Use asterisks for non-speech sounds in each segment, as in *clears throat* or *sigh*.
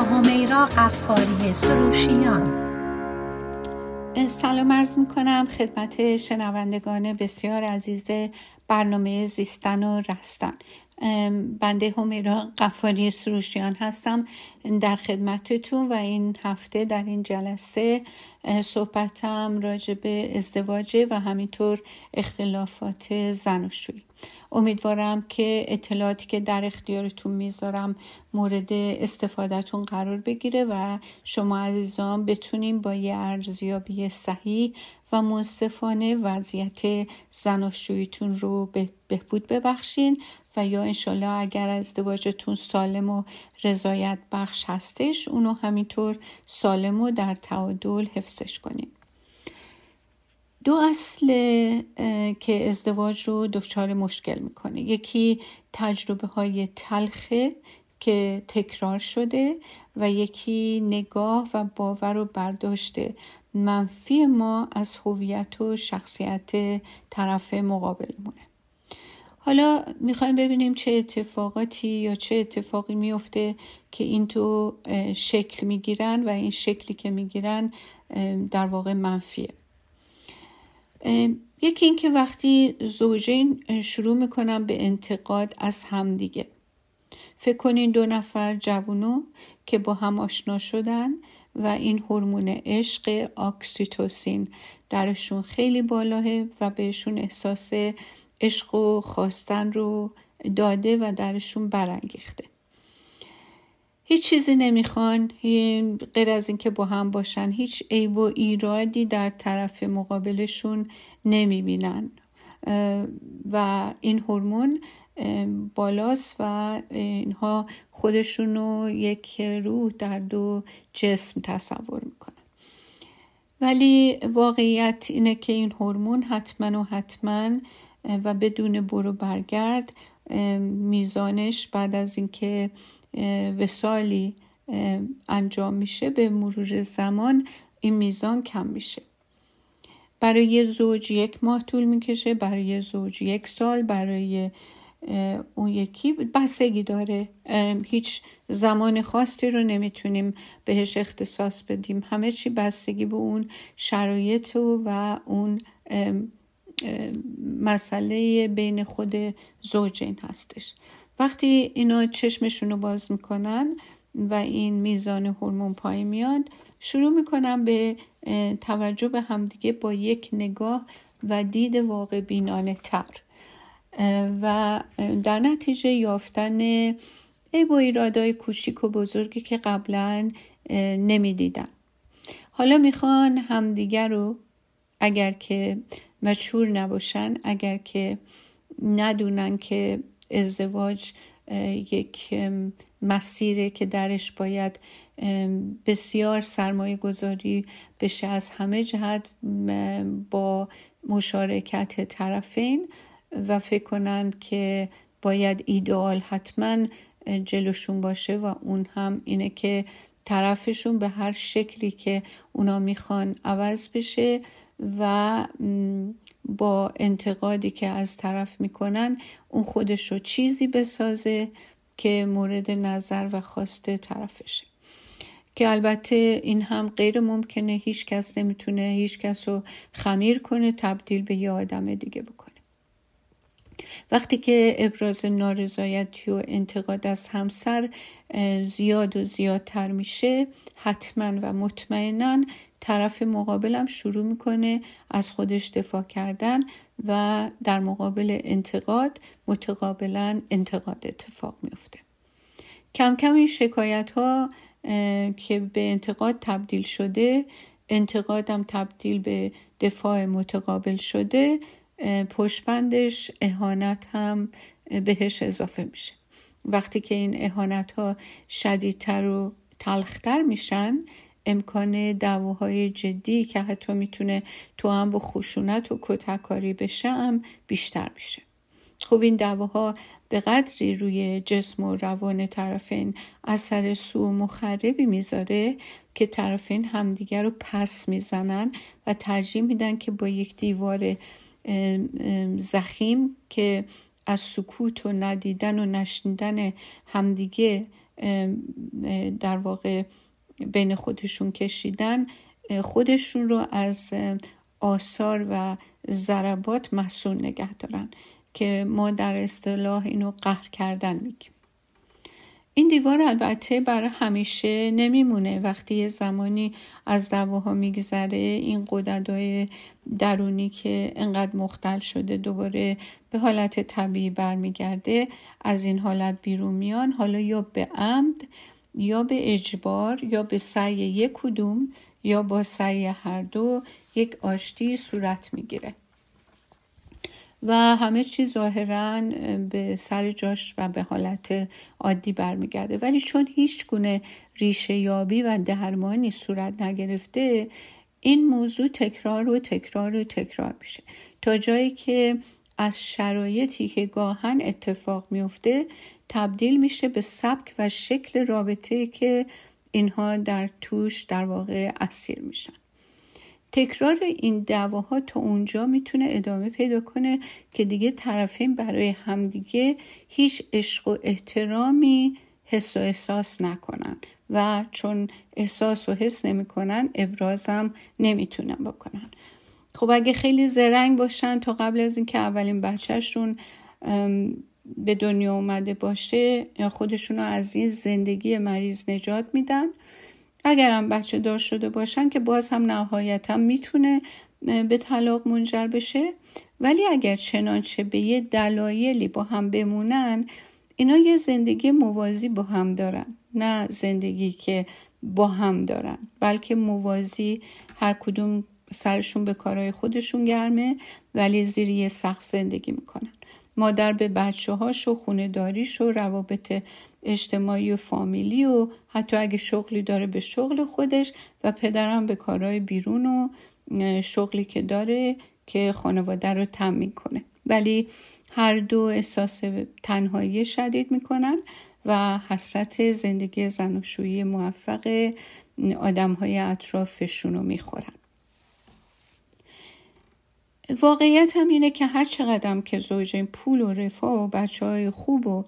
همیرا قفاری سروشیان سلام عرض می کنم خدمت شنوندگان بسیار عزیز برنامه زیستن و رستن. بنده همیرا قفاری سروشیان هستم در خدمتتون و این هفته در این جلسه صحبتم راجع به ازدواج و همینطور اختلافات زناشویی امیدوارم که اطلاعاتی که در اختیارتون می‌ذارم مورد استفادهتون قرار بگیره و شما عزیزان بتونیم با یه ارزیابی صحیح و منصفانه وضعیت زناشوییتون رو بهبود ببخشین و یا انشالله اگر ازدواجتون سالم و رضایت بخش هستش اونو همینطور سالم و در تعادل حفظش کنیم دو اصل که ازدواج رو دچار مشکل می‌کنه. یکی تجربه های تلخه که تکرار شده و یکی نگاه و باور و برداشت منفی ما از هویت و شخصیت طرف مقابلمونه حالا می‌خوایم ببینیم چه اتفاقاتی یا چه اتفاقی میفته که این تو شکل می‌گیرن و این شکلی که می‌گیرن در واقع منفیه. یکی اینکه وقتی زوجین شروع می‌کنن به انتقاد از همدیگه فکر کنین دو نفر جوونو که با هم آشنا شدن و این هورمون عشق اکسیتوسین درشون خیلی بالاه و بهشون احساس عشق و خواستن رو داده و درشون برانگیخته. هیچ چیزی نمی‌خوان غیر از اینکه با هم باشن هیچ عیب و ایرادی در طرف مقابلشون نمی‌بینن. و این هورمون بالاست و اینها خودشون رو یک روح در دو جسم تصور می‌کنن. ولی واقعیت اینه که این هورمون حتما و حتما و بدون برو برگرد میزانش بعد از اینکه وسالی انجام میشه. به مرور زمان این میزان کم میشه. برای زوج یک ماه طول می‌کشه. برای زوج یک سال. برای اون یکی. بستگی داره. هیچ زمان خاصی رو نمی‌تونیم بهش اختصاص بدیم. همه چی بستگی به اون شرایط و اون مسئله بین خود زوجین هستش. وقتی اینا چشمشون رو باز می‌کنن و این میزان هورمون پای میاد شروع می‌کنن به توجه به همدیگه با یک نگاه و دید واقع بینانه تر. و در نتیجه یافتن ای با ایرادای کوچیک و بزرگی که قبلا نمی‌دیدن. حالا می‌خوان همدیگر رو اگر که مشهور نباشن اگر که ندونن که ازدواج یک مسیره که درش باید بسیار سرمایه گذاری بشه. از همه جهت با مشارکت طرفین و فکر کنند که باید ایدئال حتما جلوشون باشه و اون هم اینه که طرفشون به هر شکلی که اونا می‌خوان عوض بشه و با انتقادی که از طرف می‌کنن اون خودش رو چیزی بسازه که مورد نظر و خواسته طرفشه. که البته این هم غیر ممکنه هیچ کس نمی‌تونه هیچ کس رو خمیر کنه تبدیل به یه آدم دیگه بکنه. وقتی که ابراز نارضایتی و انتقاد از همسر زیاد و زیادتر میشه حتما و مطمئنا طرف مقابلم شروع می‌کنه از خودش دفاع کردن و در مقابل انتقاد متقابلا انتقاد اتفاق میفته کم کم این شکایت ها که به انتقاد تبدیل شده انتقادم تبدیل به دفاع متقابل شده پشبندش اهانت هم بهش اضافه میشه. وقتی که این اهانت ها شدیدتر و تلختر میشن امکان دعواهای جدی که حتی می‌تونه تو هم با خشونت و کتککاری بشه هم بیشتر میشه. خب این دعواها به قدری روی جسم و روان طرفین اثر سو و مخربی می‌ذاره که طرفین همدیگر رو پس می‌زنن و ترجیح میدن که با یک دیوار زخیم که از سکوت و ندیدن و نشنیدن همدیگه در واقع بین خودشون کشیدن خودشون رو از آثار و ضربات مسئول نگه دارن که ما در اصطلاح اینو قهر کردن میگیم. این دیوار البته برای همیشه نمیمونه. وقتی یه زمانی از دواها میگذره این قدرتهای درونی که انقدر مختل شده دوباره به حالت طبیعی برمیگرده از این حالت بیرون میان. حالا یا به عمد یا به اجبار یا به سعی یک کدوم یا با سعی هر دو یک آشتی صورت می‌گیره. و همه چیز ظاهرا به سر جاش و به حالت عادی برمیگرده. ولی چون هیچ گونه ریشه یابی و درمانی صورت نگرفته این موضوع تکرار و تکرار و تکرار میشه. تا جایی که از شرایطی که گاهن اتفاق میفته تبدیل میشه به سبک و شکل رابطه که اینها در توش در واقع اسیر میشن. تکرار این دعواها تا اونجا می‌تونه ادامه پیدا کنه که دیگه طرفین برای همدیگه هیچ عشق و احترامی حس و احساس نکنن و چون احساس و حس نمی‌کنن ابرازم نمی‌تونن بکنن. خب اگه خیلی زرنگ باشن تا قبل از اینکه اولین بچهشون به دنیا اومده باشه خودشون رو از این زندگی مریض نجات میدن. اگر هم بچه دار شده باشن که باز هم نهایتا می‌تونه به طلاق منجر بشه. ولی اگر چنانچه به یه دلایلی با هم بمونن اینا یه زندگی موازی با هم دارن. نه زندگی که با هم دارن. بلکه موازی هر کدوم سرشون به کارهای خودشون گرمه ولی زیر یه سقف زندگی می‌کنن. مادر به بچه هاش و خونه داریش و روابط اجتماعی و فامیلی و حتی اگه شغلی داره به شغل خودش و پدرم به کارهای بیرون و شغلی که داره که خانواده رو تمین کنه ولی هر دو احساس تنهایی شدید می‌کنن و حسرت زندگی زناشویی موفق آدم های اطرافشون رو می‌خورن. واقعیت هم اینه که هر چقدر که زوجین پول و رفاه و بچه های خوب و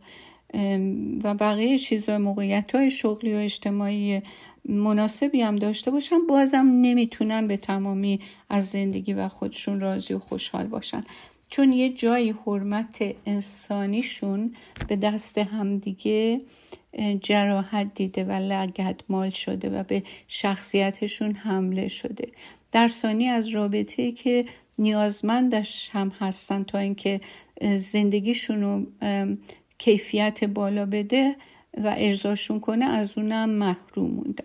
و بقیه چیزهای موقعیت های شغلی و اجتماعی مناسبی هم داشته باشن بازم نمی‌تونن به تمامی از زندگی و خودشون راضی و خوشحال باشن. چون یه جایی حرمت انسانیشون به دست همدیگه جراحت دیده و مال شده و به شخصیتشون حمله شده. در ثانی از رابطه که نیازمندش هم هستن تا اینکه زندگیشون رو کیفیت بالا بده و ارزاشون کنه از اونم محروم موندن.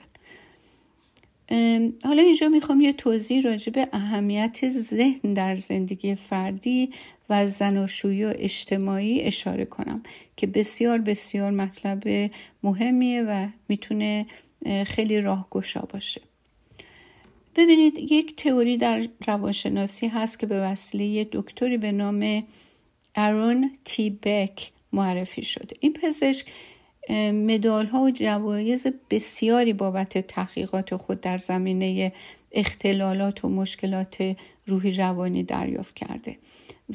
حالا اینجا می‌خوام یه توضیح راجع به اهمیت ذهن در زندگی فردی و زناشویی و اجتماعی اشاره کنم که بسیار بسیار مطلب مهمیه و می‌تونه خیلی راهگشا باشه. ببینید یک تئوری در روانشناسی هست که به وسیله دکتری به نام ارون تی بک معرفی شده این پزشک مدال ها و جوایز بسیاری بابت تحقیقات خود در زمینه اختلالات و مشکلات روحی روانی دریافت کرده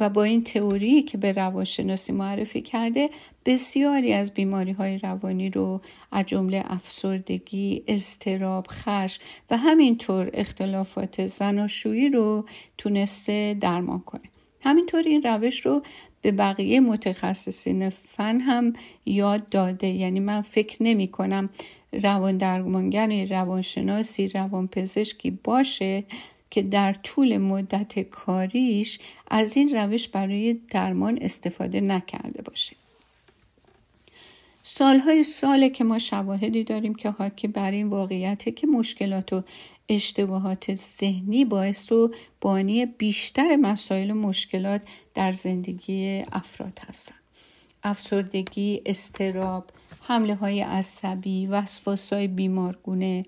و با این تئوری که به روانشناسی معرفی کرده بسیاری از بیماری های روانی رو از جمله افسردگی، اضطراب، خشم و همینطور اختلافات زناشویی رو تونسته درمان کنه. همینطور این روش رو به بقیه متخصصین فن هم یاد داده. یعنی من فکر نمی کنم روان درمانگر روانشناسی روانپزشکی باشه که در طول مدت کاریش از این روش برای درمان استفاده نکرده باشه. سالهای ساله که ما شواهدی داریم که حاکی بر این واقعیته که مشکلات و اشتباهات ذهنی باعث و بانی بیشتر مسائل و مشکلات در زندگی افراد هستند. افسردگی، استراب، حمله های عصبی، وسواس های بیمارگونه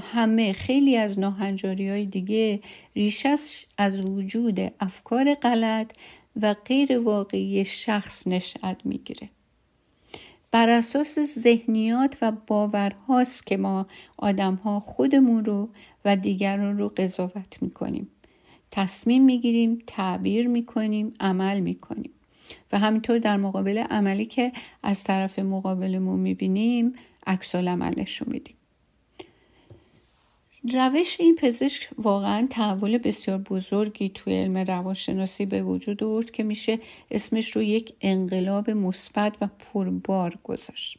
همه خیلی از ناهنجاری های دیگه ریشش از وجود افکار غلط و غیر واقعی شخص نشأت می‌گیره. بر اساس ذهنیات و باورهاست که ما آدمها خودمون رو و دیگران رو قضاوت می‌کنیم. تصمیم می‌گیریم تعبیر می‌کنیم عمل می‌کنیم. و همینطور در مقابل عملی که از طرف مقابلمون می‌بینیم عکس عمل نشون میدیم. روش این پزشک واقعا تحول بسیار بزرگی توی علم روانشناسی به وجود آورد که میشه اسمش رو یک انقلاب مثبت و پربار گذاشت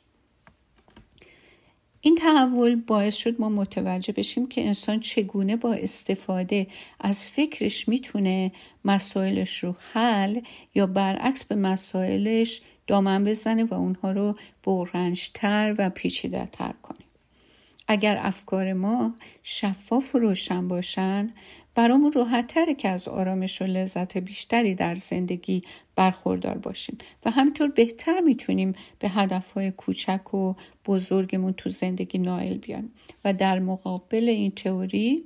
این تحول باعث شد ما متوجه بشیم که انسان چگونه با استفاده از فکرش می‌تونه مسائلش رو حل یا برعکس به مسائلش دامن بزنه و اونها رو برنجتر و پیچیده تر کنه. اگر افکار ما شفاف و روشن باشن برامون راحت که از آرامش و لذت بیشتری در زندگی برخوردار باشیم. و همینطور بهتر می‌تونیم به هدفهای کوچک و بزرگمون تو زندگی نائل بیایم. و در مقابل این تئوری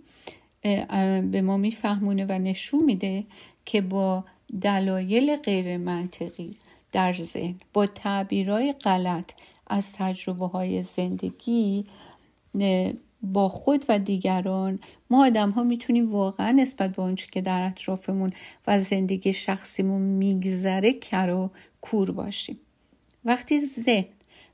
به ما میفهمونه و نشون میده که با دلایل غیر منطقی در ذهن با تعبیرهای غلط از تجربه های زندگی با خود و دیگران. ما آدم ها می‌تونیم واقعا نسبت به آنچه که در اطرافمون و زندگی شخصیمون میگذره کر و کور باشیم. وقتی ذهن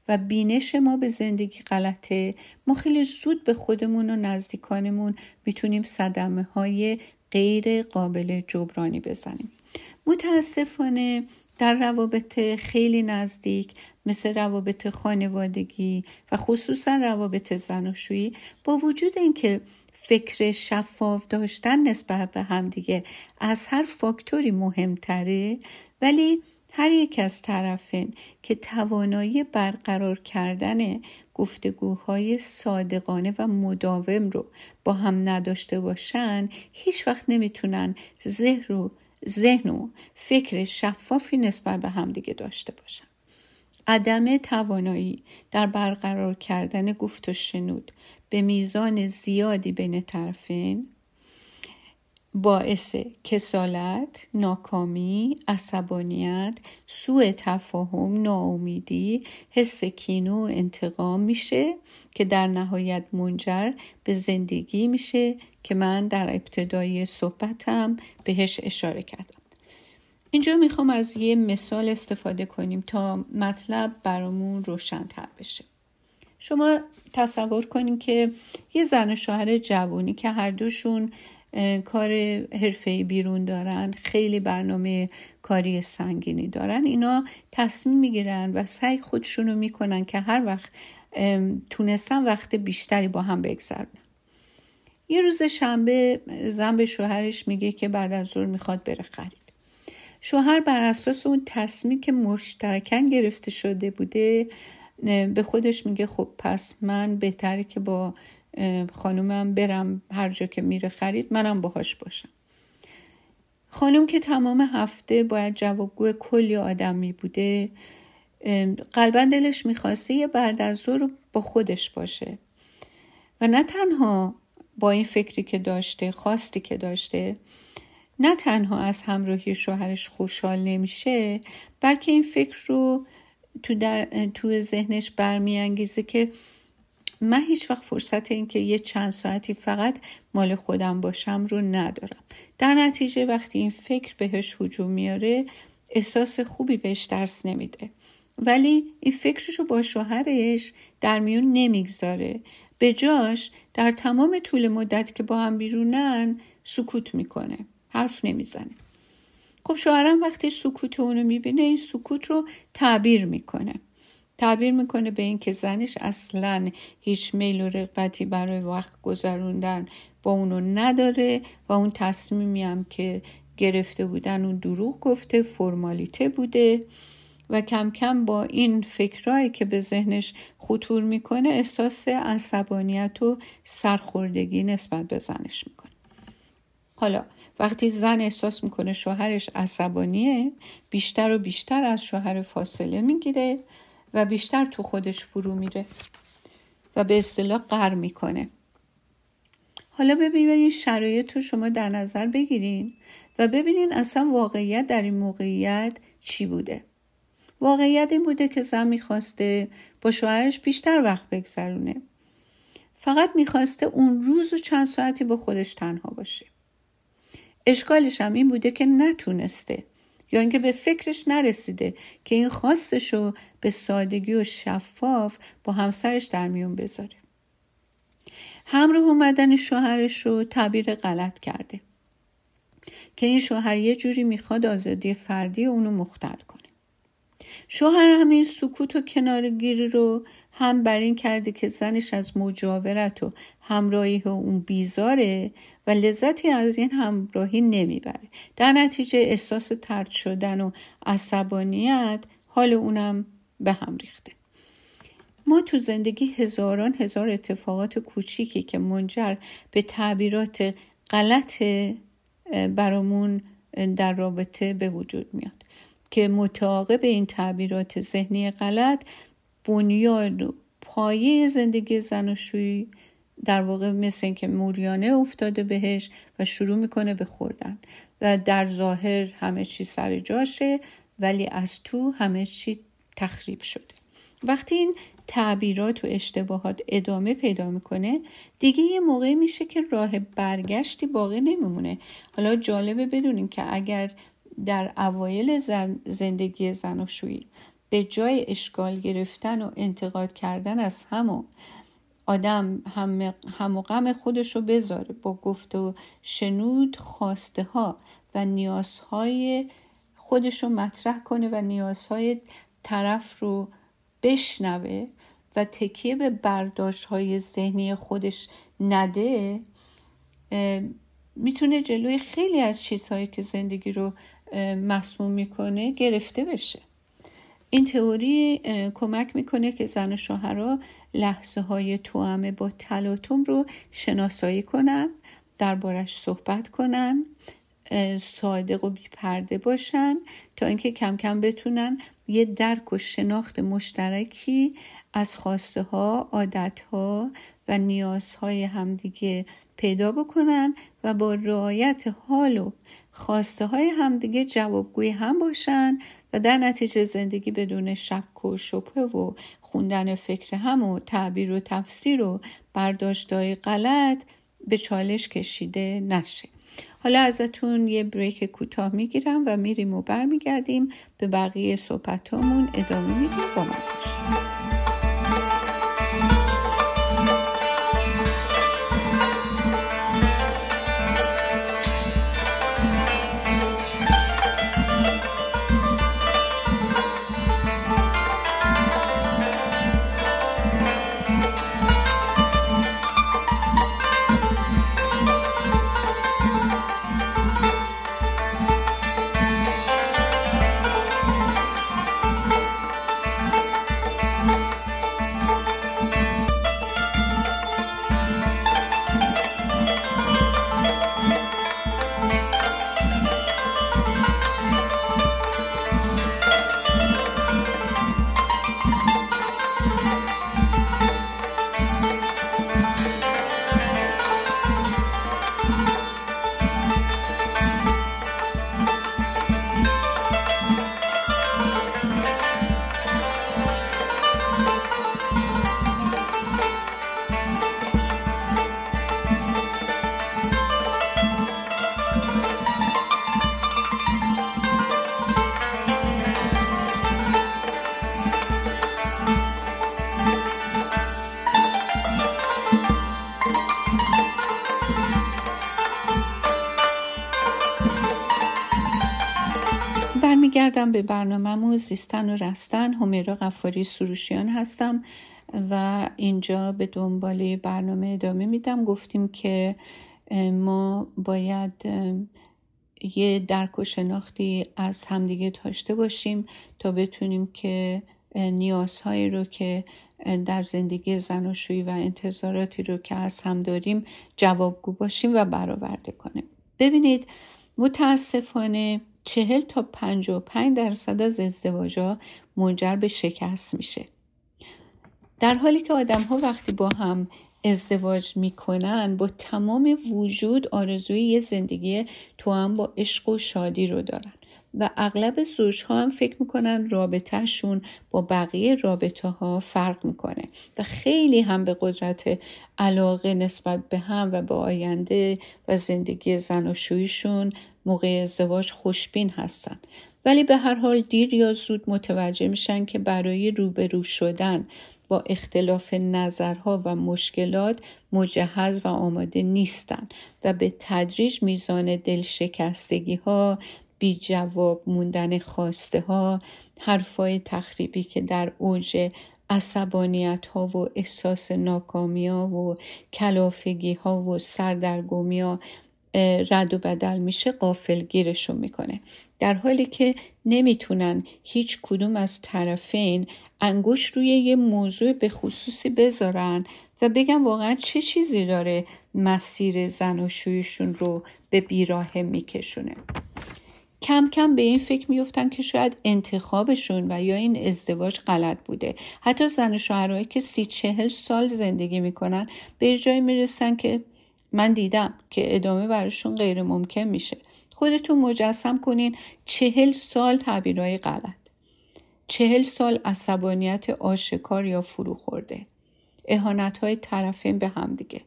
و بینش ما به زندگی غلطه ما خیلی زود به خودمون و نزدیکانمون می‌تونیم صدمه های غیر قابل جبرانی بزنیم. متاسفانه در روابط خیلی نزدیک مثل روابط خانوادگی و خصوصا روابط زناشویی با وجود اینکه فکر شفاف داشتن نسبت به همدیگه از هر فاکتوری مهمتره ولی هر یک از طرفین که توانایی برقرار کردن گفتگوهای صادقانه و مداوم رو با هم نداشته باشن هیچ وقت نمی‌تونن ذهن رو ذهن و فکر شفافی نسبت به همدیگه داشته باشن عدم توانایی در برقرار کردن گفت و شنود به میزان زیادی بین طرفین باعث کسالت، ناکامی، عصبانیت، سوء تفاهم، ناامیدی، حس کین و انتقام میشه که در نهایت منجر به زندگی میشه که من در ابتدای صحبتم بهش اشاره کردم. اینجا می‌خوام از یه مثال استفاده کنیم تا مطلب برامون روشنتر بشه. شما تصور کنیم که یه زن و شوهر جوانی که هر دوشون کار حرفه‌ای بیرون دارن خیلی برنامه کاری سنگینی دارن اینا تصمیم می‌گیرن و سعی خودشونو می‌کنن که هر وقت تونستن وقت بیشتری با هم بگذرونن یه روز شنبه زن به شوهرش میگه که بعد از ظهر می‌خواد بره خرید. شوهر بر اساس اون تصمیم که مشترکن گرفته شده بوده به خودش میگه خب پس من بهتره که با خانومم برم هر جا که میره خرید منم باهاش باشم. خانم که تمام هفته باید جوابگو کلی آدمی بوده قلبا دلش می‌خواسته یه بعد از ظهر با خودش باشه. و نه تنها با این فکری که داشته خواستی که داشته نه تنها از همراهی شوهرش خوشحال نمیشه بلکه این فکر رو تو, تو ذهنش برمیانگیزه که من هیچ وقت فرصت این که یه چند ساعتی فقط مال خودم باشم رو ندارم. در نتیجه وقتی این فکر بهش حجوم میاره احساس خوبی بهش درس نمیده. ولی این فکرش رو با شوهرش در میون نمی‌گذاره. به جاش در تمام طول مدت که با هم بیرونن سکوت می‌کنه حرف نمی‌زنه. خب شوهرم وقتی سکوت اونو می‌بینه این سکوت رو تعبیر می‌کنه. تعبیر می‌کنه به اینکه زنش اصلا هیچ میل و رغبتی برای وقت گذروندن با اونو نداره و اون تصمیمی هم که گرفته بودن اون دروغ گفته فرمالیته بوده. و کم کم با این فکرهایی که به ذهنش خطور می‌کنه احساس عصبانیت و سرخوردگی نسبت به زنش می‌کنه. حالا وقتی زن احساس می‌کنه شوهرش عصبانیه بیشتر و بیشتر از شوهر فاصله می‌گیره و بیشتر تو خودش فرو میره و به اصطلاح قر می‌کنه. حالا ببینید شرایط رو شما در نظر بگیرین و ببینین اصلا واقعیت در این موقعیت چی بوده. واقعیت این بوده که زن می‌خواسته با شوهرش بیشتر وقت بگذرونه. فقط می‌خواسته اون روز و چند ساعتی با خودش تنها باشه. اشکالش هم این بوده که نتونسته. یا اینکه به فکرش نرسیده که این خواستش رو به سادگی و شفاف با همسرش در میون بذاره. همراه اومدن شوهرش رو تعبیر غلط کرده. که این شوهر یه جوری می‌خواد آزادی فردی اونو مختل کنه. شوهر همین سکوت و کنارگیری رو هم بر این کرده که زنش از مجاورت و همراهی اون بیزاره و لذتی از این همراهی نمی‌بره. در نتیجه احساس ترد شدن و عصبانیت حال اونم به هم ریخته. ما تو زندگی هزاران هزار اتفاقات کوچیکی که منجر به تعبیرات غلط برامون در رابطه به وجود میاد. که متعاقب این تعبیرات ذهنی غلط بنیاد و پایه زندگی زناشویی در واقع مثل اینکه موریانه افتاده بهش و شروع می‌کنه به خوردن. و در ظاهر همه چی سر جاشه ولی از تو همه چی تخریب شده. وقتی این تعبیرات و اشتباهات ادامه پیدا می‌کنه دیگه یه موقعی میشه که راه برگشتی باقی نمیمونه. حالا جالبه بدونین که اگر در اوایل زندگی زناشویی به جای اشکال گرفتن و انتقاد کردن از همون آدم هم, هم و غم خودش رو بذاره با گفت و شنود خواسته ها و نیازهای خودش رو مطرح کنه و نیازهای طرف رو بشنوه و تکیه به برداشت های ذهنی خودش نده می‌تونه جلوی خیلی از چیزهایی که زندگی رو مسموم می‌کنه گرفته بشه. این تئوری کمک می‌کنه که زن و شوهرها لحظه های توامه با تلاطم رو شناسایی کنن دربارش صحبت کنن صادق و بیپرده باشن تا اینکه کم کم بتونن یه درک و شناخت مشترکی از خواسته ها، عادت ها و نیازهای همدیگه پیدا بکنن و با رعایت حال و خواسته های همدیگه جوابگوی هم باشن و در نتیجه زندگی بدون شک و شبه و خوندن فکر هم و تعبیر و تفسیر و برداشتهای غلط به چالش کشیده نشه. حالا ازتون یه بریک کوتاه می‌گیرم و میریم و برمیگردیم. به بقیه صحبتامون ادامه میدیم. با من برمیگردم به برنامهمون زیستن و رستن. همیرا قفاری سروشیان هستم و اینجا به دنبال برنامه ادامه میدم. گفتیم که ما باید یه درک و شناختی از همدیگه داشته باشیم تا بتونیم که نیازهایی رو که در زندگی زناشویی و انتظاراتی رو که از هم داریم جوابگو باشیم و برآورده کنیم. ببینید متاسفانه چهل تا پنج و پنج درصد از ازدواجا منجر به شکست میشه. در حالی که آدم ها وقتی با هم ازدواج می‌کنن با تمام وجود آرزوی یه زندگی تو هم با عشق و شادی رو دارن. و اغلب زوجها هم فکر می‌کنن رابطهشون با بقیه رابطه ها فرق می‌کنه. و خیلی هم به قدرت علاقه نسبت به هم و به آینده و زندگی زناشویشون موقع ازدواج خوشبین هستن. ولی به هر حال دیر یا زود متوجه میشن که برای روبرو شدن با اختلاف نظرها و مشکلات مجهز و آماده نیستند و به تدریج میزان دلشکستگی ها بی جواب موندن خواسته ها حرفای تخریبی که در اوج عصبانیت ها و احساس ناکامی ها و کلافگی ها و سردرگمی ها رد و بدل میشه قافل گیرشون می‌کنه. در حالی که نمی‌تونن هیچ کدوم از طرفین انگوش روی یه موضوع به خصوصی بذارن و بگم واقعا چه چیزی داره مسیر زناشویشون رو به بیراهه میکشونه. کم کم به این فکر میفتن که شاید انتخابشون و یا این ازدواج غلط بوده. حتی زن و شوهرهایی که سی چهل سال زندگی می‌کنن به جایی می‌رسن که من دیدم که ادامه براشون غیر ممکن میشه. خودتون مجسم کنین چهل سال تعبیرهای غلط. چهل سال عصبانیت آشکار یا فرو خورده. احانت های طرفین به همدیگه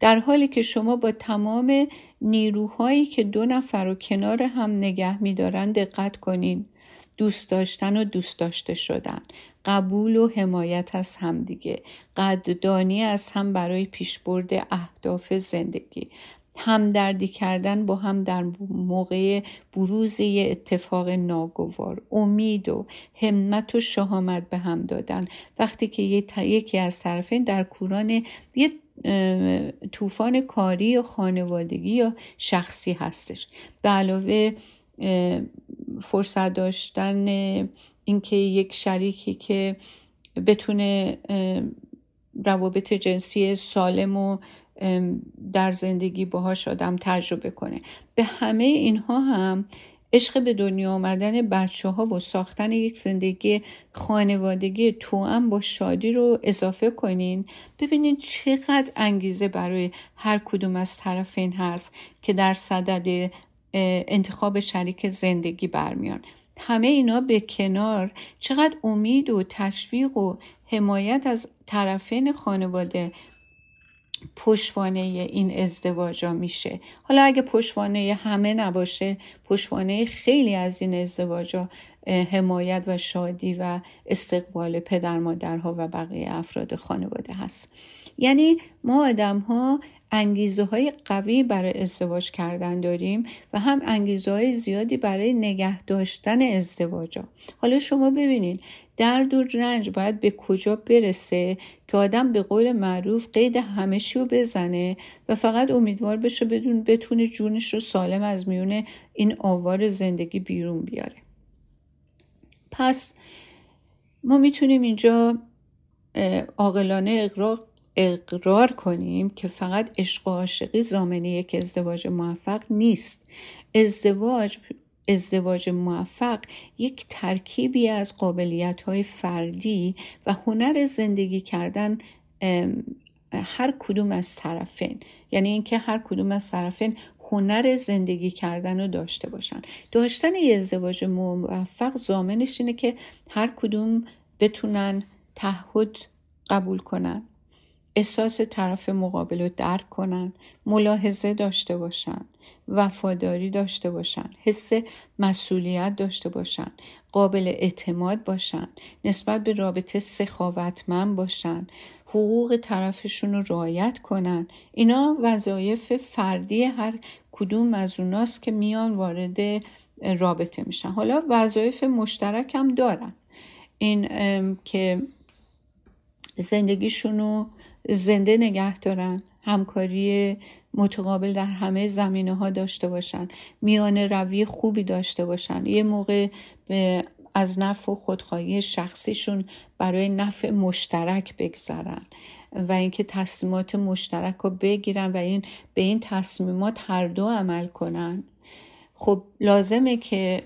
در حالی که شما با تمام نیروهایی که دو نفر رو کنار هم نگه میدارن دقت کنین. دوست داشتن و دوست داشته شدن. قبول و حمایت از همدیگه قدردانی از هم برای پیشبرد اهداف زندگی. همدردی کردن با هم در موقع بروز یه اتفاق ناگوار. امید و همت و شهامت به هم دادن. وقتی که یکی از طرفین در کوران یه طوفان کاری یا خانوادگی یا شخصی هستش. به علاوه فرصت داشتن اینکه یک شریکی که بتونه روابط جنسی سالم و در زندگی باهاش آدم تجربه کنه. به همه اینها هم عشق به دنیا آمدن بچه ها و ساختن یک زندگی خانوادگی توأم با شادی رو اضافه کنین. ببینید چقدر انگیزه برای هر کدوم از طرفین هست که در صدد انتخاب شریک زندگی برمیان. همه اینا به کنار. چقدر امید و تشویق و حمایت از طرفین خانواده پشوانه این ازدواجا میشه. حالا اگه پشوانه همه نباشه پشوانه خیلی از این ازدواجا حمایت و شادی و استقبال پدر مادرها و بقیه افراد خانواده هست. یعنی ما آدم ها انگیزه های قوی برای ازدواج کردن داریم و هم انگیزه های زیادی برای نگه داشتن ازدواجا. حالا شما ببینید درد و رنج باید به کجا برسه که آدم به قول معروف قید همشی رو بزنه و فقط امیدوار بشه بدون بتونه جونش رو سالم از میونه این آوار زندگی بیرون بیاره. پس ما می‌تونیم اینجا عاقلانه اقرار اقرار کنیم که فقط عشق و عاشقی زامنه یک ازدواج موفق نیست. ازدواج ازدواج موفق یک ترکیبی از قابلیت های فردی و هنر زندگی کردن هر کدوم از طرفین. یعنی اینکه هر کدوم از طرفین هنر زندگی کردن رو داشته باشن. داشتن یه ازدواج موفق زامنش اینه که هر کدوم بتونن تعهد قبول کنن. احساس طرف مقابل رو درک کنن ملاحظه داشته باشن وفاداری داشته باشن حس مسئولیت داشته باشن قابل اعتماد باشن نسبت به رابطه سخاوتمند باشن حقوق طرفشون رو رعایت کنن. اینا وظایف فردی هر کدوم از اوناست که میان وارد رابطه میشن. حالا وظایف مشترک هم دارن. این که زندگیشون رو زنده نگه دارن همکاری متقابل در همه زمینه ها داشته باشن میان روی خوبی داشته باشن. یه موقع به از نفع و خودخواهی شخصیشون برای نفع مشترک بگذرن و اینکه تصمیمات مشترک رو بگیرن و این به این تصمیمات هر دو عمل کنن. خب لازمه که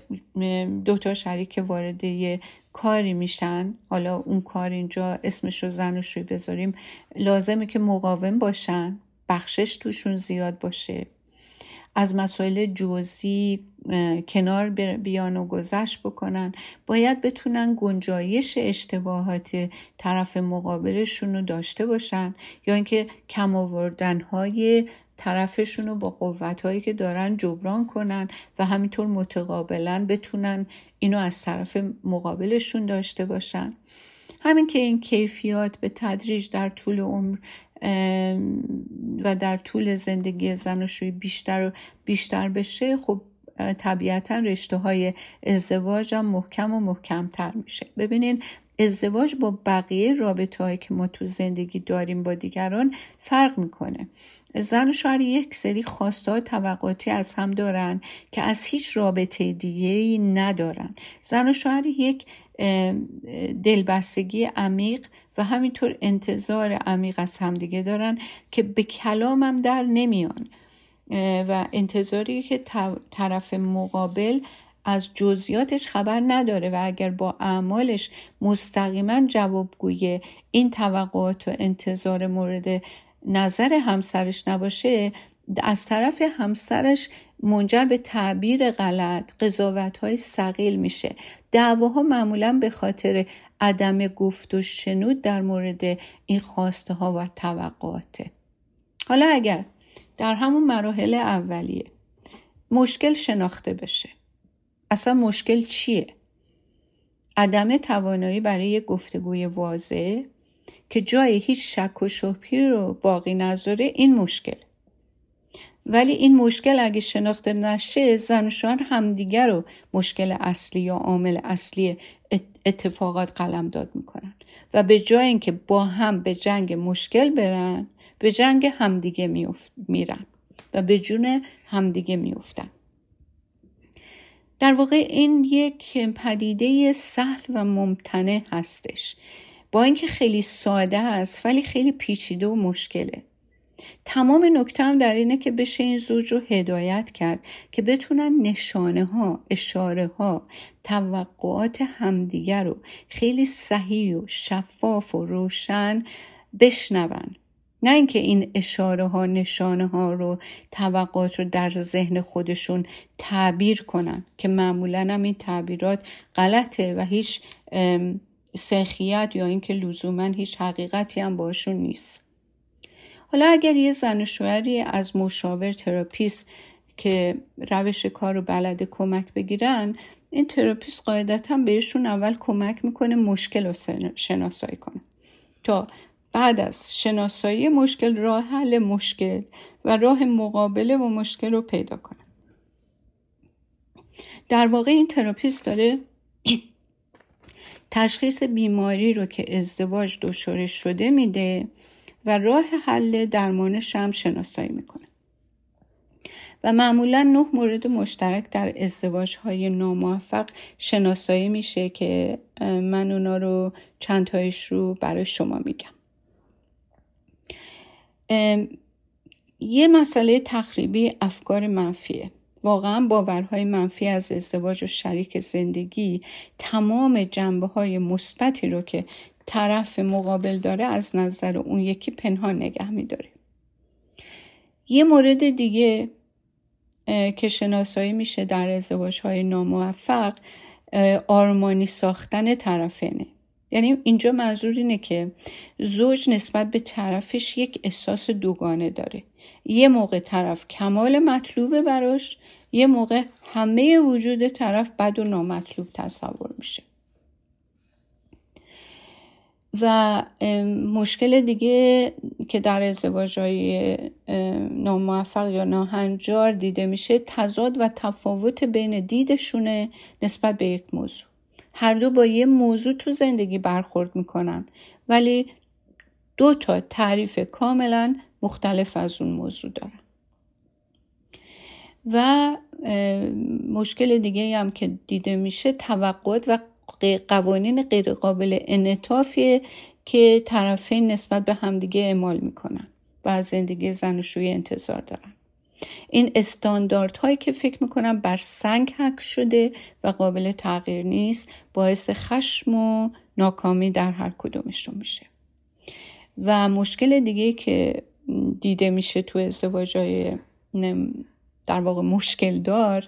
دو تا شریک وارد یه کاری میشن. حالا اون کار اینجا اسمش رو زن و شوی بذاریم. لازمه که مقاوم باشن. بخشش توشون زیاد باشه. از مسائل جزئی کنار بیان و گذشت بکنن. باید بتونن گنجایش اشتباهات طرف مقابلشون رو داشته باشن. یا اینکه کم آوردن های طرفشون رو با قوت هایی که دارن جبران کنن و همینطور متقابلا بتونن اینو از طرف مقابلشون داشته باشن. همین که این کیفیات به تدریج در طول عمر و در طول زندگی زناشویی بیشتر و بیشتر بشه خب طبیعتا رشته های ازدواج هم محکم و محکمتر میشه. ببینین ازدواج با بقیه رابطه هایی که ما تو زندگی داریم با دیگران فرق می‌کنه. زن و شوهر یک سری خواسته های توقعاتی از هم دارن که از هیچ رابطه دیگه ای ندارن. زن و شوهر یک دلبستگی عمیق و همینطور انتظار عمیق از همدیگه دارن که به کلامم در نمیان. و انتظاری که طرف مقابل از جزئیاتش خبر نداره و اگر با اعمالش مستقیما جوابگوی این توقعات و انتظار مورد نظر همسرش نباشه از طرف همسرش منجر به تعبیر غلط قضاوت های سقیل میشه. دعواها معمولا به خاطر عدم گفت و شنود در مورد این خواسته ها و توقعاته. حالا اگر در همون مراحل اولیه مشکل شناخته بشه اصلا مشکل چیه؟ عدم توانایی برای گفتگوی واضح که جای هیچ شک و شبهی رو باقی نذاره این مشکل. ولی این مشکل اگه شناخته نشه زن و شوهر همدیگر رو مشکل اصلی یا عامل اصلی اتفاقات قلم داد می‌کنن. و به جای اینکه با هم به جنگ مشکل برن به جنگ همدیگه میرن و به جون همدیگه میفتن در واقع این یک پدیده سهل و ممتنع هستش. با اینکه خیلی ساده است ولی خیلی پیچیده و مشکله. تمام نکته هم در اینه که بشه این زوج رو هدایت کرد که بتونن نشانه ها، اشاره ها، توقعات همدیگر رو خیلی صحیح و شفاف و روشن بشنون. نه اینکه این اشاره ها نشانه ها رو توقعات رو در ذهن خودشون تعبیر کنن که معمولا هم این تعبیرات غلطه و هیچ سخیت یا اینکه لزوما هیچ حقیقتی هم باشون نیست. حالا اگر یه زن شوهری از مشاور تراپیست که روش کار رو بلده کمک بگیرن این therapist قاعدتا بهشون اول کمک می‌کنه مشکل رو شناسایی کنه. تا بعد از شناسایی مشکل راه حل مشکل و راه مقابله با مشکل رو پیدا کنه. در واقع این therapist داره *clears throat* تشخیص بیماری رو که ازدواج دچارش شده میده و راه حل درمانش هم شناسایی می‌کنه. و معمولا نه مورد مشترک در ازدواج های ناموفق شناسایی میشه که من اونا رو چند تایش رو برای شما میگم. یه مسئله تخریبی افکار منفیه. واقعا باورهای منفی از ازدواج و شریک زندگی تمام جنبه های مثبتی رو که طرف مقابل داره از نظر اون یکی پنهان نگه میداره. یه مورد دیگه که شناسایی میشه در ازدواج های ناموفق آرمانی ساختن طرفینه. یعنی اینجا منظور اینه که زوج نسبت به طرفش یک احساس دوگانه داره. یه موقع طرف کمال مطلوبه براش یه موقع همه وجود طرف بد و نامطلوب تصور میشه. و مشکل دیگه که در ازدواج های ناموفق یا ناهنجار دیده میشه تضاد و تفاوت بین دیدشونه نسبت به یک موضوع. هر دو با یه موضوع تو زندگی برخورد می‌کنن. ولی دو تا تعریف کاملا مختلف از اون موضوع دارن. و مشکل دیگه هم که دیده میشه توقعات و قوانین غیرقابل انعطافیه که طرفین نسبت به همدیگه اعمال می‌کنن و از زندگی زن و شوی انتظار دارن. این استانداردهایی که فکر می‌کنم بر سنگ حک شده و قابل تغییر نیست باعث خشم و ناکامی در هر کدومشون میشه. و مشکل دیگه که دیده میشه تو ازدواج های در واقع مشکل دار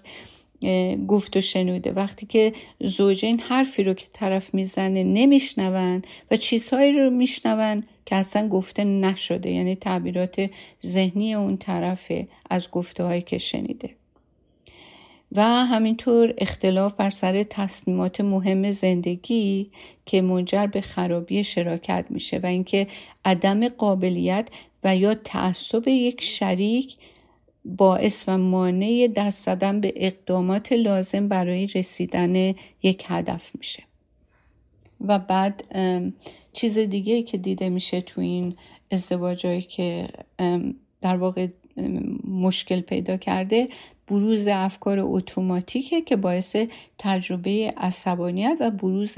گفت و شنوده. وقتی که زوجین حرفی رو که طرف می‌زنه نمیشنون و چیزهایی رو میشنون که اصلا گفته نشده. یعنی تعبیرات ذهنی اون طرفه از گفته هایی که شنیده. و همینطور اختلاف بر سر تصمیمات مهم زندگی که منجر به خرابی شراکت میشه و اینکه عدم قابلیت و یا تعصب یک شریک باعث و مانع دست زدن به اقدامات لازم برای رسیدن یک هدف میشه. و بعد چیز دیگه که دیده میشه تو این ازدواجهایی که در واقع مشکل پیدا کرده بروز افکار اتوماتیکه که باعث تجربه عصبانیت و بروز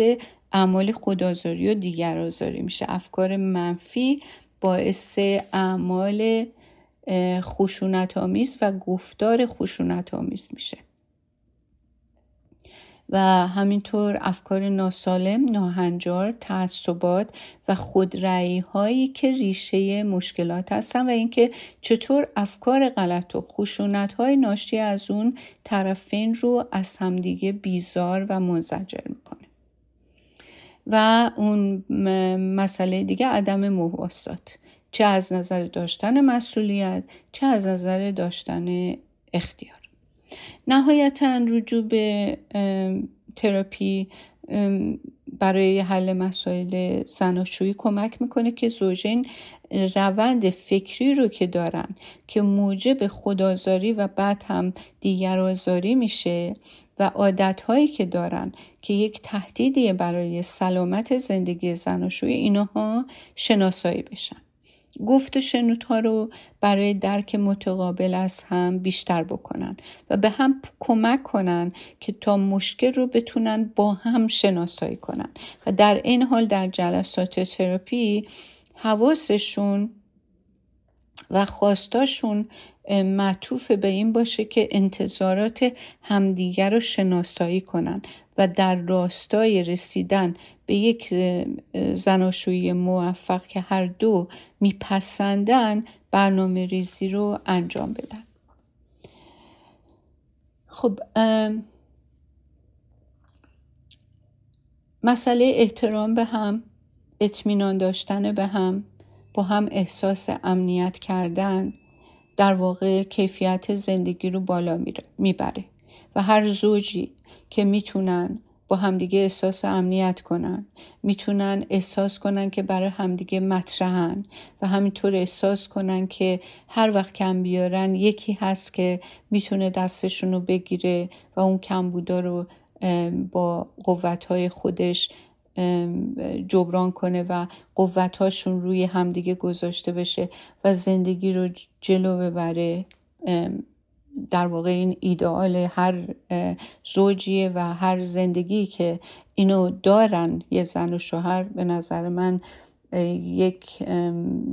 اعمال خدازاری و دیگر آزاری میشه. افکار منفی باعث اعمال خشونت آمیز و گفتار خشونت آمیز میشه. و همینطور افکار ناسالم، ناهنجار، تعصبات و خودرعی هایی که ریشه مشکلات هستن و اینکه چطور افکار غلط و خشونت های ناشی از اون طرفین رو از همدیگه بیزار و منزجر می‌کنه. و اون مسئله دیگه عدم مواسات چه از نظر داشتن مسئولیت چه از نظر داشتن اختیار. نهایتا رجوع به تراپی برای حل مسائل زناشویی کمک می‌کنه که زوجین روند فکری رو که دارن که موجب خودآزاری و بعد هم دیگر آزاری میشه و عادتهایی که دارن که یک تهدیدی برای سلامت زندگی زناشویی اینها شناسایی بشن. گفت و شنودها رو برای درک متقابل از هم بیشتر بکنن و به هم کمک کنن که تا مشکل رو بتونن با هم شناسایی کنن. و در این حال در جلسات تراپی حواسشون و خواستاشون معطوف به این باشه که انتظارات همدیگر رو شناسایی کنن و در راستای رسیدن به یک زناشویی موفق که هر دو میپسندن برنامه ریزی رو انجام بدن. خب مسئله احترام به هم اطمینان داشتن به هم با هم احساس امنیت کردن در واقع کیفیت زندگی رو بالا می‌بره. و هر زوجی که می‌تونن با همدیگه احساس امنیت کنن. می‌تونن احساس کنن که برای همدیگه مطرحن و همینطور احساس کنن که هر وقت کم بیارن یکی هست که می‌تونه دستشون رو بگیره و اون کم بودا رو با قوتهای خودش جبران کنه و قوتهاشون روی همدیگه گذاشته بشه و زندگی رو جلو ببره. در واقع این ایدئال هر زوجیه و هر زندگی که اینو دارن یه زن و شوهر به نظر من یک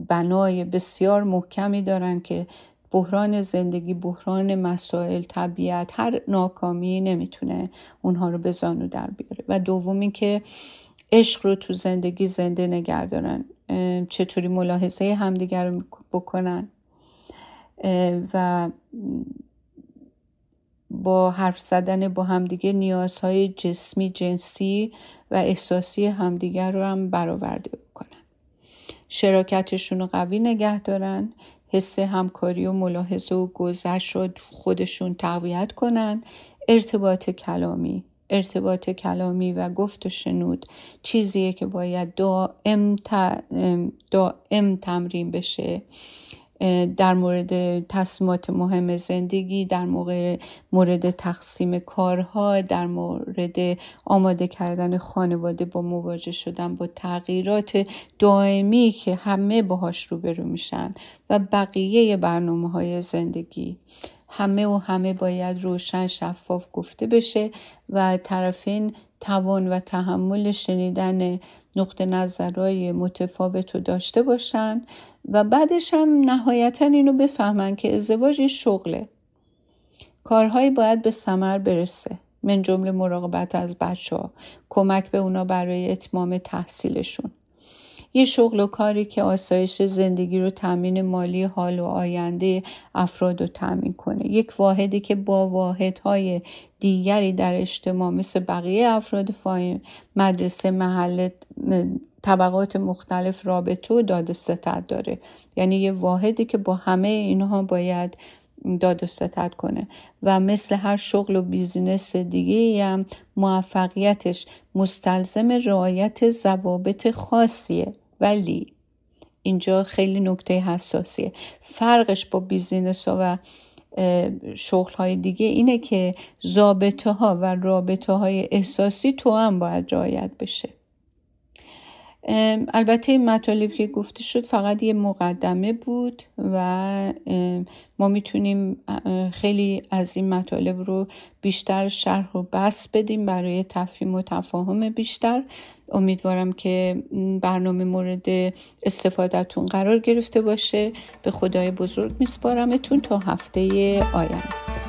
بنای بسیار محکمی دارن که بحران زندگی بحران مسائل طبیعت هر ناکامی نمی‌تونه اونها رو به زانو در بیاره. و دومی که عشق رو تو زندگی زنده نگه دارن. چطوری ملاحظه همدیگر رو بکنن. و با حرف زدن با همدیگه نیازهای جسمی جنسی و احساسی همدیگر رو هم برآورده بکنن. شراکتشون رو قوی نگه دارن حس همکاری و ملاحظه و گذشت رو خودشون تقویت کنن. ارتباط کلامی ارتباط کلامی و گفت و شنود چیزیه که باید دائم, دائم تمرین بشه. در مورد تصمیمات مهم زندگی در موقع مورد تقسیم کارها در مورد آماده کردن خانواده با مواجه شدن با تغییرات دائمی که همه باهاش روبرو میشن و بقیه برنامه های زندگی. همه و همه باید روشن شفاف گفته بشه و طرفین توان و تحمل شنیدن نقطه نظرهای متفاوت رو داشته باشن و بعدش هم نهایتا اینو بفهمن که ازدواج شغله. کارهایی باید به سمر برسه. من جمله مراقبت از بچه ها کمک به اونا برای اتمام تحصیلشون. یه شغل و کاری که آسایش زندگی رو تامین مالی حال و آینده افراد رو تامین کنه. یک واحدی که با واحدهای دیگری در اجتماع مثل بقیه افراد فامیل مدرسه محل طبقات مختلف رابطه و داد ستد داره. یعنی یه واحدی که با همه اینها باید داد و ستد کنه. و مثل هر شغل و business دیگه هم موفقیتش مستلزم رعایت ضوابط خاصیه. ولی اینجا خیلی نکته حساسیه. فرقش با بیزینس و شغل های دیگه اینه که زابطه ها و رابطه های احساسی تو هم باید رعایت بشه. البته این مطالب که گفته شد فقط یه مقدمه بود و ما می‌تونیم خیلی از این مطالب رو بیشتر شرح و بس بدیم برای تفهیم و تفاهم بیشتر. امیدوارم که برنامه مورد استفادهتون قرار گرفته باشه. به خدای بزرگ میسپارمتون تا هفته آینده.